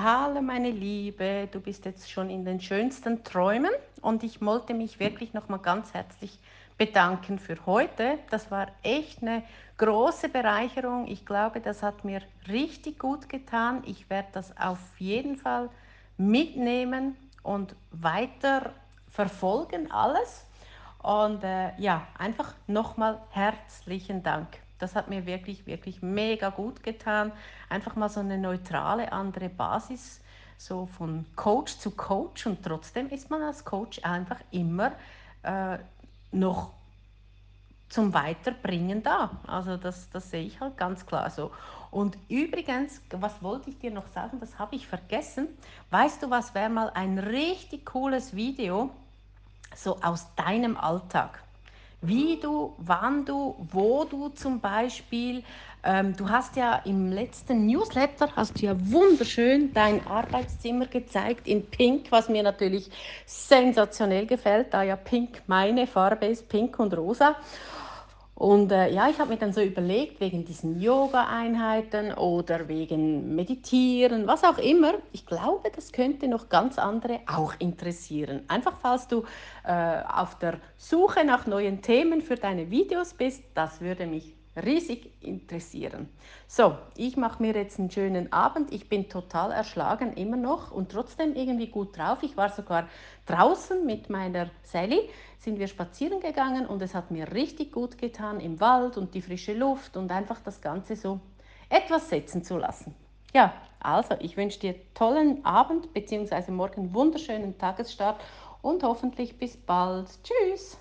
Hallo meine Liebe, du bist jetzt schon in den schönsten Träumen und ich wollte mich wirklich nochmal ganz herzlich bedanken für heute. Das war echt eine große Bereicherung. Ich glaube, das hat mir richtig gut getan. Ich werde das auf jeden Fall mitnehmen und weiter verfolgen alles. Und äh, ja, einfach nochmal herzlichen Dank. Das hat mir wirklich, wirklich mega gut getan. Einfach mal so eine neutrale, andere Basis, so von Coach zu Coach. Und trotzdem ist man als Coach einfach immer äh, noch zum Weiterbringen da. Also das, das sehe ich halt ganz klar so. Und übrigens, was wollte ich dir noch sagen, das habe ich vergessen. Weißt du, was wäre mal ein richtig cooles Video so aus deinem Alltag? Wie du, wann du, wo du zum Beispiel, ähm, du hast ja im letzten Newsletter, hast du ja wunderschön dein Arbeitszimmer gezeigt in Pink, was mir natürlich sensationell gefällt, da ja Pink meine Farbe ist, Pink und Rosa. Und äh, ja, ich habe mir dann so überlegt, wegen diesen Yoga-Einheiten oder wegen Meditieren, was auch immer, ich glaube, das könnte noch ganz andere auch interessieren. Einfach falls du äh, auf der Suche nach neuen Themen für deine Videos bist, das würde mich riesig interessieren. So, ich mache mir jetzt einen schönen Abend. Ich bin total erschlagen immer noch und trotzdem irgendwie gut drauf. Ich war sogar draußen mit meiner Sally, sind wir spazieren gegangen und es hat mir richtig gut getan im Wald und die frische Luft und einfach das Ganze so etwas setzen zu lassen. Ja, also ich wünsche dir tollen Abend bzw. morgen wunderschönen Tagesstart und hoffentlich bis bald. Tschüss!